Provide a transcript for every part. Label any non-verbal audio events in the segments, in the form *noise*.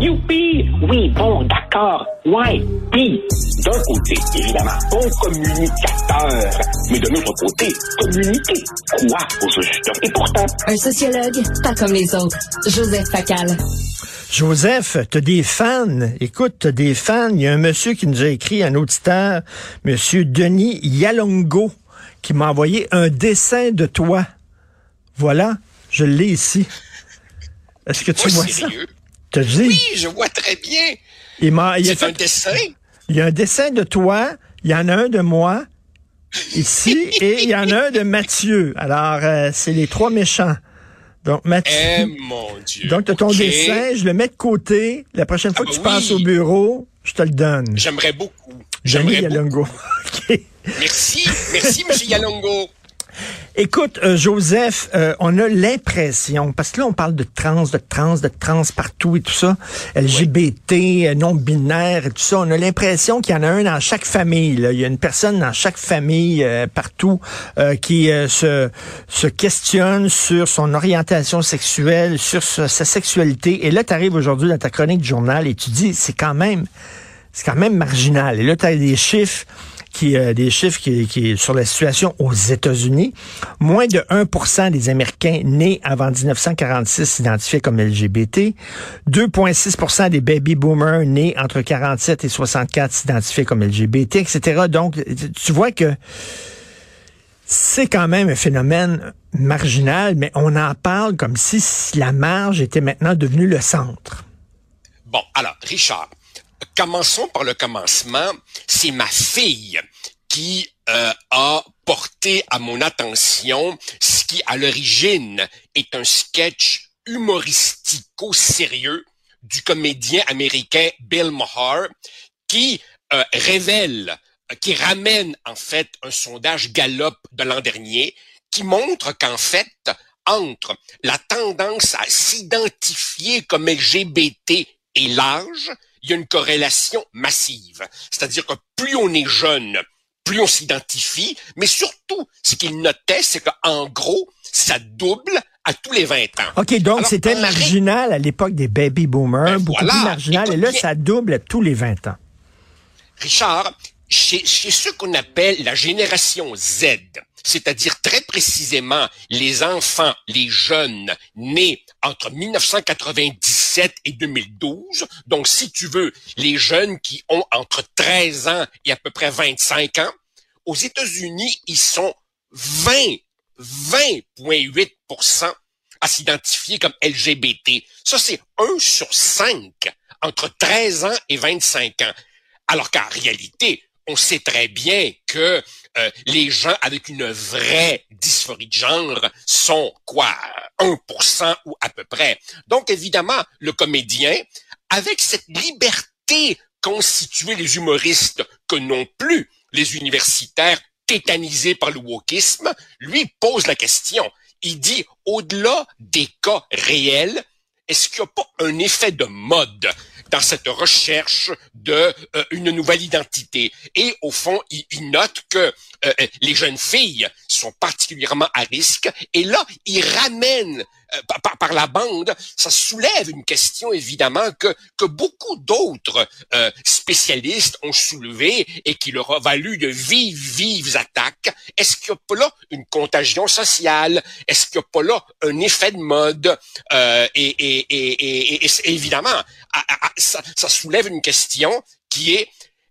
Youpi! Oui, bon, d'accord. Ouais. Puis, d'un côté, évidemment, bon communicateur. Mais de l'autre côté, communiquer quoi au juste? Et pourtant... Un sociologue, pas comme les autres. Joseph Facal. Joseph, t'as des fans. Écoute, t'as des fans. Il y a un monsieur qui nous a écrit, un auditeur, monsieur Denis Yalongo, qui m'a envoyé un dessin de toi. Voilà, je l'ai ici. Est-ce que tu vois sérieux? ça? Dit? Oui, je vois très bien. Il C'est fait- un dessin. Il y a un dessin de toi, il y en a un de moi ici *laughs* et il y en a un de Mathieu. Alors, euh, c'est les trois méchants. Donc, Mathieu. Eh, mon Dieu. donc, tu as ton dessin, je le mets de côté. La prochaine fois Ah que tu bah passes au bureau, je te le donne. J'aimerais beaucoup. J'aimerais. Yalongo. *laughs* Merci, merci, Monsieur Yalongo. Écoute, euh, Joseph, euh, on a l'impression, parce que là, on parle de trans, de trans, de trans partout et tout ça, LGBT, euh, non-binaire et tout ça, on a l'impression qu'il y en a un dans chaque famille. là. Il y a une personne dans chaque famille, euh, partout, euh, qui euh, se, se questionne sur son orientation sexuelle, sur sa, sexualité. Et là, tu arrives aujourd'hui dans ta chronique du journal et tu dis, c'est quand même c'est quand même marginal. Et là, tu as des chiffres qui euh, des chiffres qui, sur la situation aux États-Unis. Moins de 1% des Américains nés avant 1946 s'identifiaient comme LGBT. 2,6% des baby boomers nés entre 47 et 64 s'identifiaient comme LGBT, etc. Donc, tu vois que c'est quand même un phénomène marginal, mais on en parle comme si la marge était maintenant devenue le centre. Bon, alors, Richard, commençons par le commencement. C'est ma fille qui euh, a porté à mon attention ce qui, à l'origine, est un sketch humoristico-sérieux du comédien américain Bill Maher qui euh, révèle, qui ramène en fait un sondage Gallup de l'an dernier qui montre qu'en fait, entre la tendance à s'identifier comme LGBT et l'âge, il y a une corrélation massive. C'est-à-dire que plus on est jeune, plus on s'identifie, mais surtout, ce qu'il notait, c'est qu'en gros, ça double à tous les 20 ans. OK, donc c'était marginal à l'époque des baby boomers, Ben beaucoup voilà. plus marginal, et là, bien. ça double à tous les 20 ans. Richard, chez, chez ceux qu'on appelle la génération Z, c'est-à-dire très précisément les enfants, les jeunes nés entre 1997 et 2012, donc si tu veux, les jeunes qui ont entre 13 ans et à peu près 25 ans, aux États-Unis, ils sont 20, 20,8% à s'identifier comme LGBT. Ça, c'est 1 sur 5 entre 13 ans et 25 ans. Alors qu'en réalité, on sait très bien que euh, les gens avec une vraie dysphorie de genre sont quoi 1% ou à peu près? Donc évidemment, le comédien, avec cette liberté constituée les humoristes que non plus les universitaires tétanisés par le wokisme, lui pose la question. Il dit, au-delà des cas réels, est-ce qu'il n'y a pas un effet de mode dans cette recherche de euh, une nouvelle identité Et au fond, il, note que euh, les jeunes filles sont particulièrement à risque. Et là, il ramène euh, par- par, par la bande, ça soulève une question évidemment que que beaucoup d'autres euh, spécialistes ont soulevé et qui leur a valu de vives vives attaques. Est-ce qu'il n'y a pas là une contagion sociale? Est-ce qu'il n'y a pas là un effet de mode? Euh, et, et, et, et, évidemment, ça, ça soulève une question qui est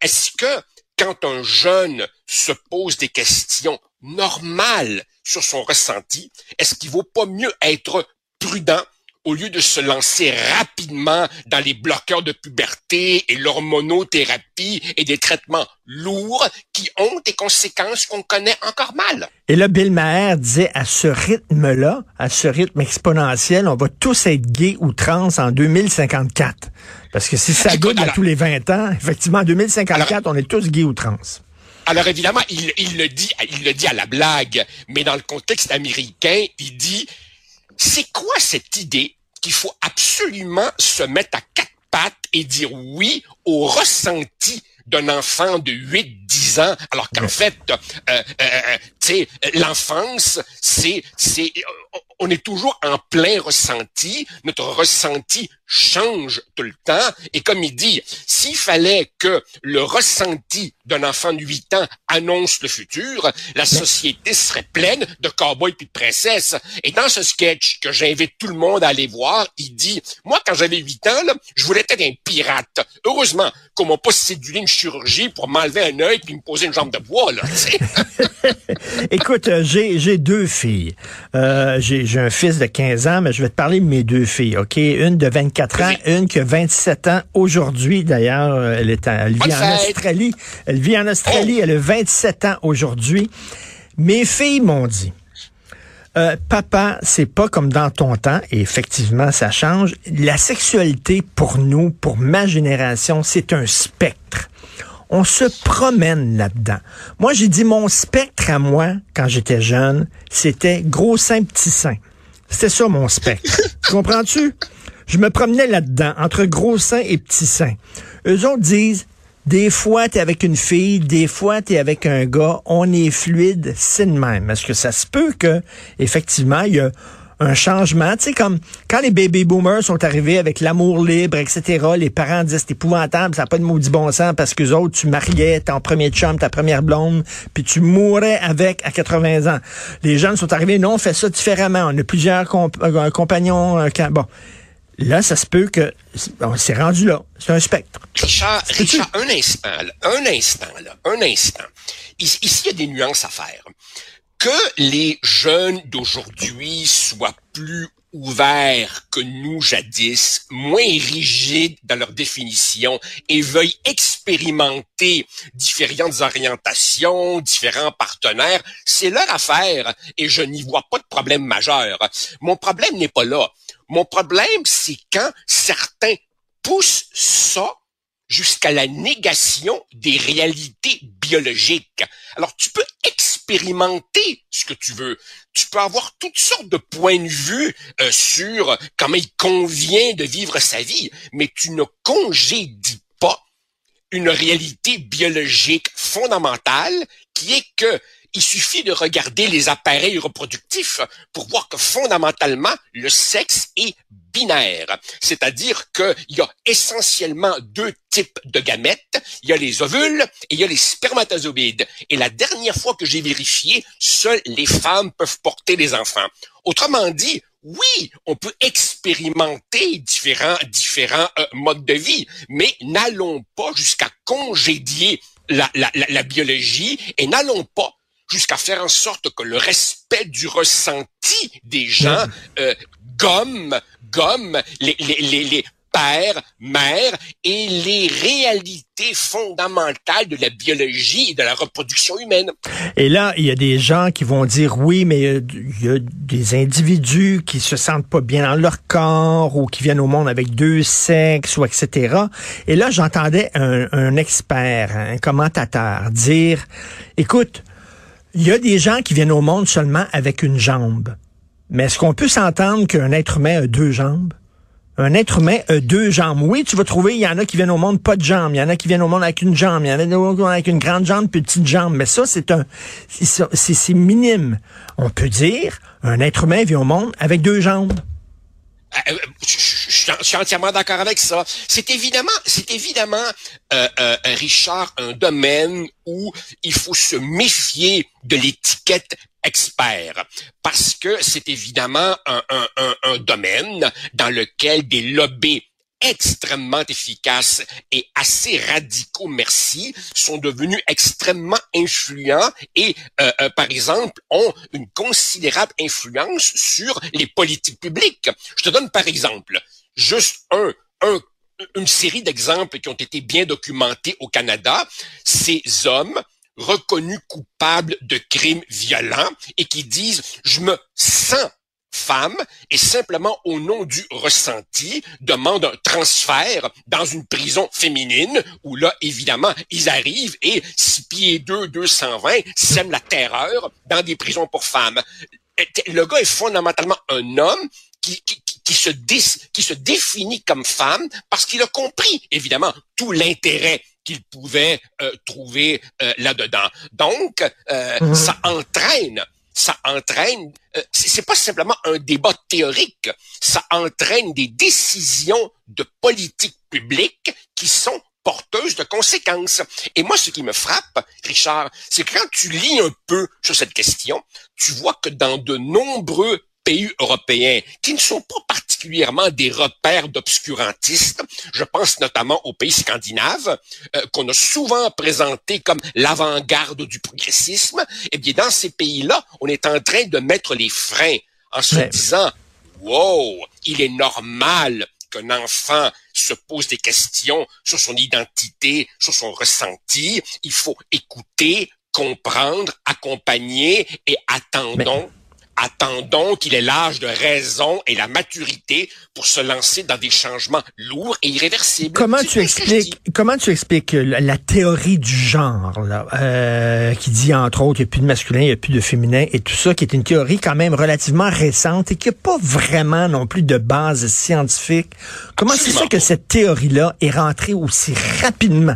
est-ce que quand un jeune se pose des questions normales sur son ressenti, est-ce qu'il vaut pas mieux être prudent au lieu de se lancer rapidement dans les bloqueurs de puberté et l'hormonothérapie et des traitements lourds qui ont des conséquences qu'on connaît encore mal? Et là, Bill Maher disait, à ce rythme-là, à ce rythme exponentiel, on va tous être gays ou trans en 2054. Parce que si ça double à tous les 20 ans, effectivement, en 2054, on est tous gays ou trans. Alors évidemment, il, il le dit, il le dit à la blague, mais dans le contexte américain, il dit c'est quoi cette idée qu'il faut absolument se mettre à quatre pattes et dire oui au ressenti d'un enfant de 8-10 10 ans, alors qu'en fait, euh, euh, euh, tu sais, l'enfance, c'est, c'est, on est toujours en plein ressenti. Notre ressenti change tout le temps. Et comme il dit, s'il fallait que le ressenti d'un enfant de 8 ans annonce le futur, la société serait pleine de cowboys puis de princesses. Et dans ce sketch que j'invite tout le monde à aller voir, il dit, moi, quand j'avais 8 ans, là, je voulais être un pirate. Heureusement qu'on m'a pas séduit une chirurgie pour m'enlever un œil puis me poser une jambe de bois, là. *laughs* Écoute, euh, j'ai, j'ai deux filles. Euh, j'ai, j'ai un fils de 15 ans, mais je vais te parler de mes deux filles, OK? Une de 24 ans, une qui a 27 ans aujourd'hui. D'ailleurs, euh, elle, est elle vit en Australie. Elle vit en Australie, elle a 27 ans aujourd'hui. Mes filles m'ont dit, euh, papa, c'est pas comme dans ton temps, et effectivement, ça change. La sexualité, pour nous, pour ma génération, c'est un spectre. On se promène là-dedans. Moi, j'ai dit mon spectre à moi, quand j'étais jeune, c'était gros sein, petit sein. C'était ça mon spectre. *laughs* Comprends-tu? Je me promenais là-dedans, entre gros sein et petit sein. Eux autres disent, des fois, tu es avec une fille, des fois, tu es avec un gars, on est fluide, c'est de même. Est-ce que ça se peut que, effectivement, il y a un changement. Tu sais, comme quand les baby boomers sont arrivés avec l'amour libre, etc., les parents disent c'est épouvantable, ça n'a pas de maudit bon sens parce que autres, tu mariais ton premier chum, ta première blonde, puis tu mourrais avec à 80 ans. Les jeunes sont arrivés, non, on fait ça différemment. On a plusieurs euh, compagnons. Euh, bon. Là, ça se peut que c'est rendu là. C'est un spectre. Richard, Richard un instant, là, un instant, là, un instant. Ici, il y a des nuances à faire. Que les jeunes d'aujourd'hui soient plus ouverts que nous jadis, moins rigides dans leur définition et veuillent expérimenter différentes orientations, différents partenaires, c'est leur affaire et je n'y vois pas de problème majeur. Mon problème n'est pas là. Mon problème, c'est quand certains poussent ça jusqu'à la négation des réalités biologiques. Alors, tu peux expérimenter ce que tu veux. Tu peux avoir toutes sortes de points de vue euh, sur comment il convient de vivre sa vie, mais tu ne congédies pas une réalité biologique fondamentale qui est que il suffit de regarder les appareils reproductifs pour voir que fondamentalement, le sexe est binaire. C'est-à-dire qu'il y a essentiellement deux types de gamètes. Il y a les ovules et il y a les spermatozoïdes. Et la dernière fois que j'ai vérifié, seules les femmes peuvent porter des enfants. Autrement dit, oui, on peut expérimenter différents, différents euh, modes de vie, mais n'allons pas jusqu'à congédier la, la, la biologie et n'allons pas jusqu'à faire en sorte que le respect du ressenti des gens euh, gomme, gomme les, les, les, les pères, mères et les réalités fondamentales de la biologie et de la reproduction humaine. Et là, il y a des gens qui vont dire oui, mais il y a des individus qui se sentent pas bien dans leur corps ou qui viennent au monde avec deux sexes ou etc. Et là, j'entendais un expert, un commentateur dire, écoute, il y a des gens qui viennent au monde seulement avec une jambe. Mais est-ce qu'on peut s'entendre qu'un être humain a deux jambes? Un être humain a deux jambes. Oui, tu vas trouver, il y en a qui viennent au monde pas de jambes. Il y en a qui viennent au monde avec une jambe. Il y en a qui viennent avec une grande jambe petite jambe. Mais ça, c'est un, c'est minime. On peut dire, un être humain vient au monde avec deux jambes. Je, suis entièrement d'accord avec ça. C'est évidemment, c'est évidemment, euh, euh, Richard, un domaine où il faut se méfier de l'étiquette expert, parce que c'est évidemment un, un, un, un domaine dans lequel des lobbies extrêmement efficaces et assez radicaux, merci, sont devenus extrêmement influents et, euh, euh, par exemple, ont une considérable influence sur les politiques publiques. Je te donne par exemple juste un, un une série d'exemples qui ont été bien documentés au Canada. Ces hommes reconnus coupables de crimes violents et qui disent je me sens femme et simplement au nom du ressenti demande un transfert dans une prison féminine où là évidemment ils arrivent et six pieds 2 220 sèment la terreur dans des prisons pour femmes. Le gars est fondamentalement un homme qui, qui, qui, se, qui se définit comme femme parce qu'il a compris, évidemment, tout l'intérêt qu'ils pouvaient euh, trouver euh, là-dedans. Donc, Mhm. ça entraîne ça entraîne, euh, c'est pas simplement un débat théorique, ça entraîne des décisions de politique publique qui sont porteuses de conséquences. Et moi, ce qui me frappe, Richard, c'est que quand tu lis un peu sur cette question, tu vois que dans de nombreux pays européens qui ne sont pas particulièrement des repères d'obscurantistes. Je pense notamment aux pays scandinaves, euh, qu'on a souvent présentés comme l'avant-garde du progressisme. Eh bien, dans ces pays-là, on est en train de mettre les freins en se disant, wow, il est normal qu'un enfant se pose des questions sur son identité, sur son ressenti. Il faut écouter, comprendre, accompagner et attendons. Attendons qu'il ait l'âge de raison et la maturité pour se lancer dans des changements lourds et irréversibles. Comment tu expliques comment tu expliques la, la théorie du genre là, euh, qui dit entre autres il n'y a plus de masculin, il n'y a plus de féminin et tout ça qui est une théorie quand même relativement récente et qui n'a pas vraiment non plus de base scientifique. Comment c'est ça que cette théorie-là est rentrée aussi rapidement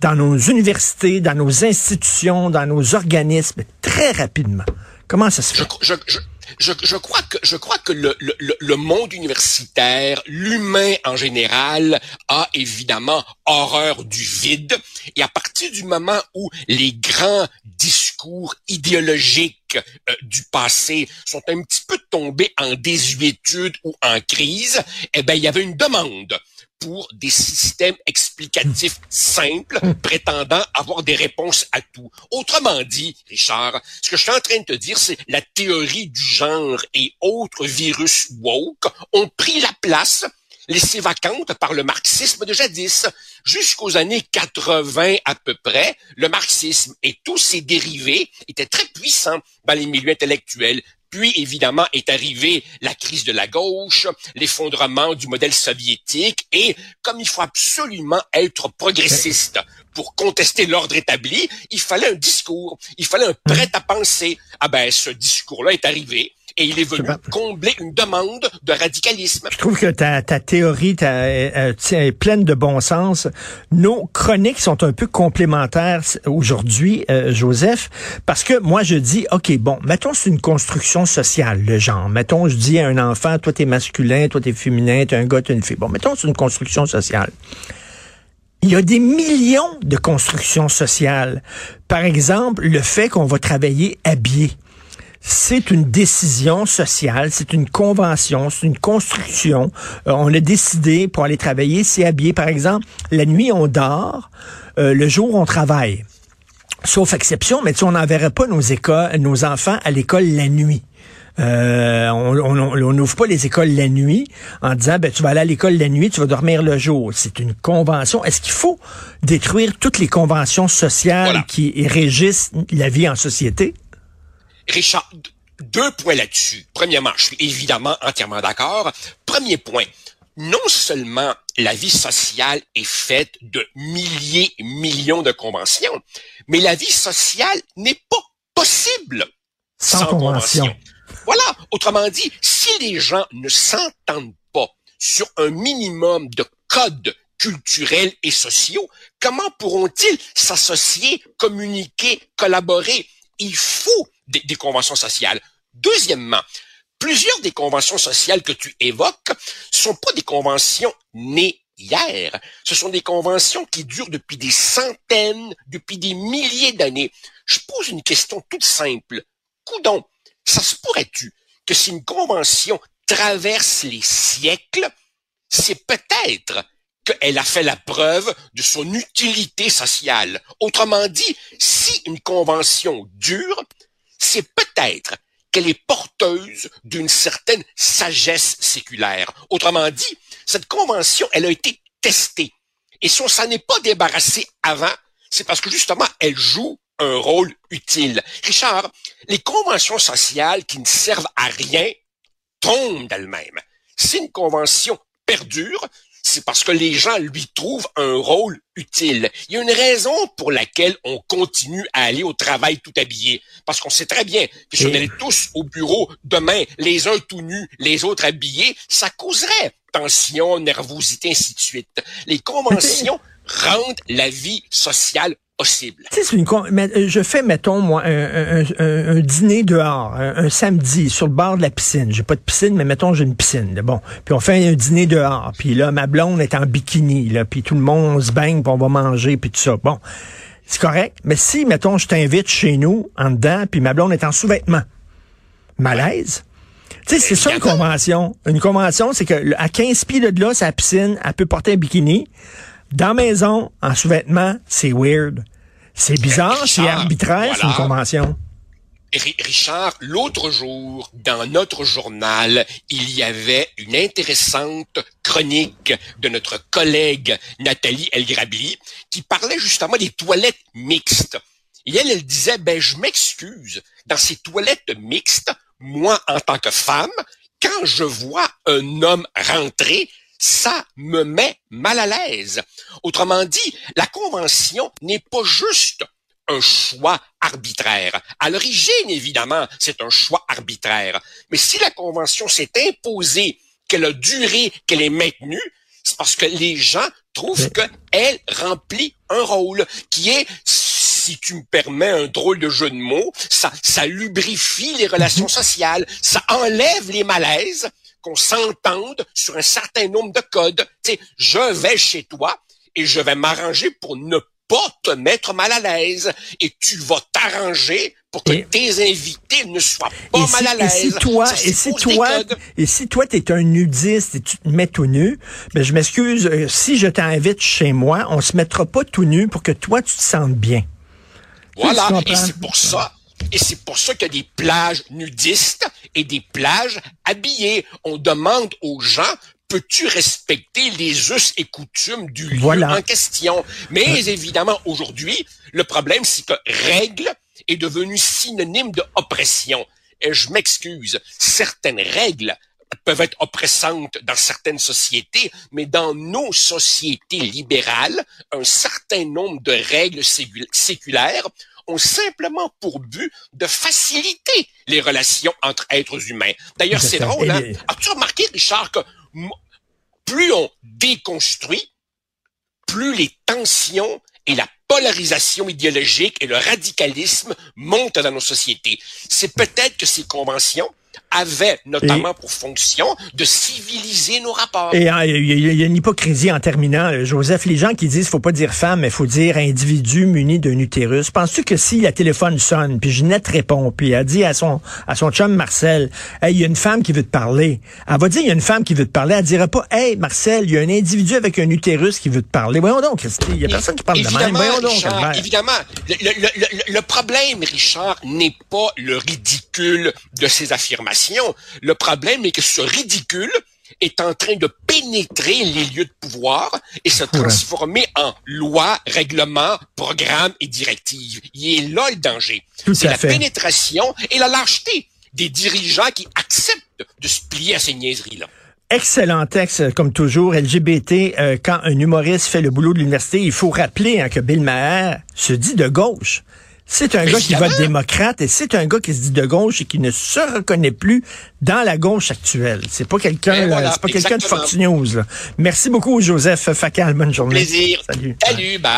dans nos universités, dans nos institutions, dans nos organismes très rapidement? Comment ça se fait? je, je, je, je crois que je crois que le, le, le- le monde universitaire, l'humain en général, a évidemment horreur du vide. Et à partir du moment où les grands discours idéologiques euh, du passé sont un petit peu tombés en désuétude ou en crise, eh ben il y avait une demande pour des systèmes explicatifs simples prétendant avoir des réponses à tout. Autrement dit, Richard, ce que je suis en train de te dire, c'est la théorie du genre et autres virus woke ont pris la place laissée vacante par le marxisme de jadis. Jusqu'aux années 80 à peu près, le marxisme et tous ses dérivés étaient très puissants dans les milieux intellectuels. Puis, évidemment, est arrivée la crise de la gauche, l'effondrement du modèle soviétique, et comme il faut absolument être progressiste pour contester l'ordre établi, il fallait un discours, il fallait un prêt à penser. Ah ben, ce discours-là est arrivé, et il est venu combler une demande de radicalisme. Je trouve que ta, ta théorie ta, est pleine de bon sens. Nos chroniques sont un peu complémentaires aujourd'hui, euh, Joseph, parce que moi je dis, OK, bon, mettons c'est une construction sociale, le genre. Mettons, je dis à un enfant, toi t'es masculin, toi t'es féminin, t'es un gars, t'es une fille. Bon, mettons c'est une construction sociale. Il y a des millions de constructions sociales. Par exemple, le fait qu'on va travailler habillé c'est une décision sociale, c'est une convention, c'est une construction. Euh, on a décidé pour aller travailler, c'est habillé. Par exemple, la nuit, on dort, euh, le jour, on travaille. Sauf exception, mais tu sais, on n'enverrait pas nos écoles, nos enfants à l'école la nuit. Euh, on n'ouvre pas les écoles la nuit en disant ben tu vas aller à l'école la nuit, tu vas dormir le jour. C'est une convention. Est-ce qu'il faut détruire toutes les conventions sociales Voilà. qui régissent la vie en société? Richard, deux points là-dessus. Premièrement, je suis évidemment entièrement d'accord. Premier point, non seulement la vie sociale est faite de milliers millions de conventions, mais la vie sociale n'est pas possible Sans convention. Voilà, autrement dit, si les gens ne s'entendent pas sur un minimum de codes culturels et sociaux, comment pourront-ils s'associer, communiquer, collaborer? Il faut des, conventions sociales. Deuxièmement, plusieurs des conventions sociales que tu évoques sont pas des conventions nées hier. Ce sont des conventions qui durent depuis des centaines, depuis des milliers d'années. Je pose une question toute simple. Coudon, ça se pourrait-tu que si une convention traverse les siècles, c'est peut-être qu'elle a fait la preuve de son utilité sociale. Autrement dit, si une convention dure, c'est peut-être qu'elle est porteuse d'une certaine sagesse séculaire. Autrement dit, cette convention, elle a été testée. Et si on s'en est pas débarrassé avant, c'est parce que justement, elle joue un rôle utile. Richard, les conventions sociales qui ne servent à rien tombent d'elles-mêmes. Si une convention perdure, c'est parce que les gens lui trouvent un rôle utile. Il y a une raison pour laquelle on continue à aller au travail tout habillé. Parce qu'on sait très bien que si on allait tous au bureau demain, les uns tout nus, les autres habillés, ça causerait tension, nervosité, ainsi de suite. Les conventions *laughs* rendent la vie sociale possible. Une, euh, je fais, mettons, moi, un, un, un, dîner dehors, un, samedi, sur le bord de la piscine. J'ai pas de piscine, mais mettons, j'ai une piscine. Bon, puis on fait un dîner dehors. Puis là, ma blonde est en bikini, là, puis tout le monde se baigne, puis on va manger, puis tout ça. Bon, c'est correct. Mais si, mettons, je t'invite chez nous, en dedans, puis ma blonde est en sous-vêtements, malaise. Tu sais, c'est ça une convention. Une convention, c'est que à 15 pieds de là, sa piscine, elle peut porter un bikini. Dans la maison, en sous-vêtements, c'est weird. C'est bizarre, c'est arbitraire, c'est une convention. Richard, l'autre jour, dans notre journal, il y avait une intéressante chronique de notre collègue Nathalie Elgrabli qui parlait justement des toilettes mixtes. Et elle, elle disait, ben, je m'excuse, dans ces toilettes mixtes, moi, en tant que femme, quand je vois un homme rentrer, ça me met mal à l'aise. Autrement dit, la convention n'est pas juste un choix arbitraire. À l'origine, évidemment, c'est un choix arbitraire. Mais si la convention s'est imposée, qu'elle a duré, qu'elle est maintenue, c'est parce que les gens trouvent qu'elle remplit un rôle qui est si tu me permets un drôle de jeu de mots, ça, ça lubrifie les relations mhm. sociales, ça enlève les malaises, qu'on s'entende sur un certain nombre de codes. Tu sais, je vais chez toi et je vais m'arranger pour ne pas te mettre mal à l'aise et tu vas t'arranger pour que tes invités ne soient pas mal à l'aise. Et si toi, et si toi, et si toi t'es un nudiste et tu te mets tout nu, ben je m'excuse, euh, si je t'invite chez moi, on se mettra pas tout nu pour que toi tu te sentes bien. Voilà, et c'est pour ça et c'est pour ça qu'il y a des plages nudistes et des plages habillées. On demande aux gens, peux-tu respecter les us et coutumes du lieu en question? Mais évidemment, aujourd'hui, le problème, c'est que règle est devenu synonyme de oppression. Et je m'excuse, certaines règles peuvent être oppressantes dans certaines sociétés, mais dans nos sociétés libérales, un certain nombre de règles séculaires ont simplement pour but de faciliter les relations entre êtres humains. D'ailleurs, c'est drôle, hein? As-tu remarqué, Richard, que plus on déconstruit, plus les tensions et la polarisation idéologique et le radicalisme montent dans nos sociétés? C'est peut-être que ces conventions avait notamment pour fonction de civiliser nos rapports. Et euh, il y, a une hypocrisie en terminant, euh, Joseph. Les gens qui disent faut pas dire femme, mais faut dire individu muni d'un utérus. Penses-tu que si la téléphone sonne, puis Ginette répond, puis elle dit à son à son chum Marcel, hey, il y a une femme qui veut te parler. Elle va dire il y a une femme qui veut te parler. Elle dira pas, hey Marcel, il y a un individu avec un utérus qui veut te parler. Voyons donc, Christy, il y a personne qui parle de même. Voyons donc, évidemment, le, le, le problème, Richard, n'est pas le ridicule de ces affirmations le problème est que ce ridicule est en train de pénétrer les lieux de pouvoir et se transformer en loi, règlement, programme et directive. Il est là le danger. C'est la pénétration et la lâcheté des dirigeants qui acceptent de se plier à ces niaiseries-là. Excellent texte, comme toujours. LGBT, euh, quand un humoriste fait le boulot de l'université, il faut rappeler hein, que Bill Maher se dit de gauche. C'est un gars qui vote démocrate et c'est un gars qui se dit de gauche et qui ne se reconnaît plus dans la gauche actuelle. C'est pas quelqu'un, ben c'est pas quelqu'un de Fox News. Merci beaucoup, Joseph Facal. Bonne journée. Plaisir. Salut. Salut, bye.